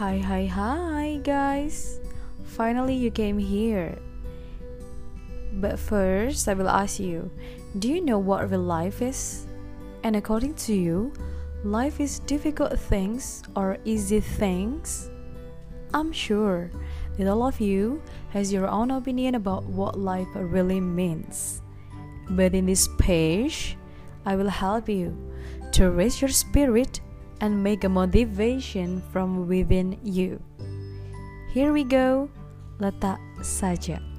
Hi, hi, hi, guys! Finally, you came here. But first, I will ask you do you know what real life is? And according to you, life is difficult things or easy things? I'm sure that all of you has your own opinion about what life really means. But in this page, I will help you to raise your spirit and make a motivation from within you. Here we go, letak saja.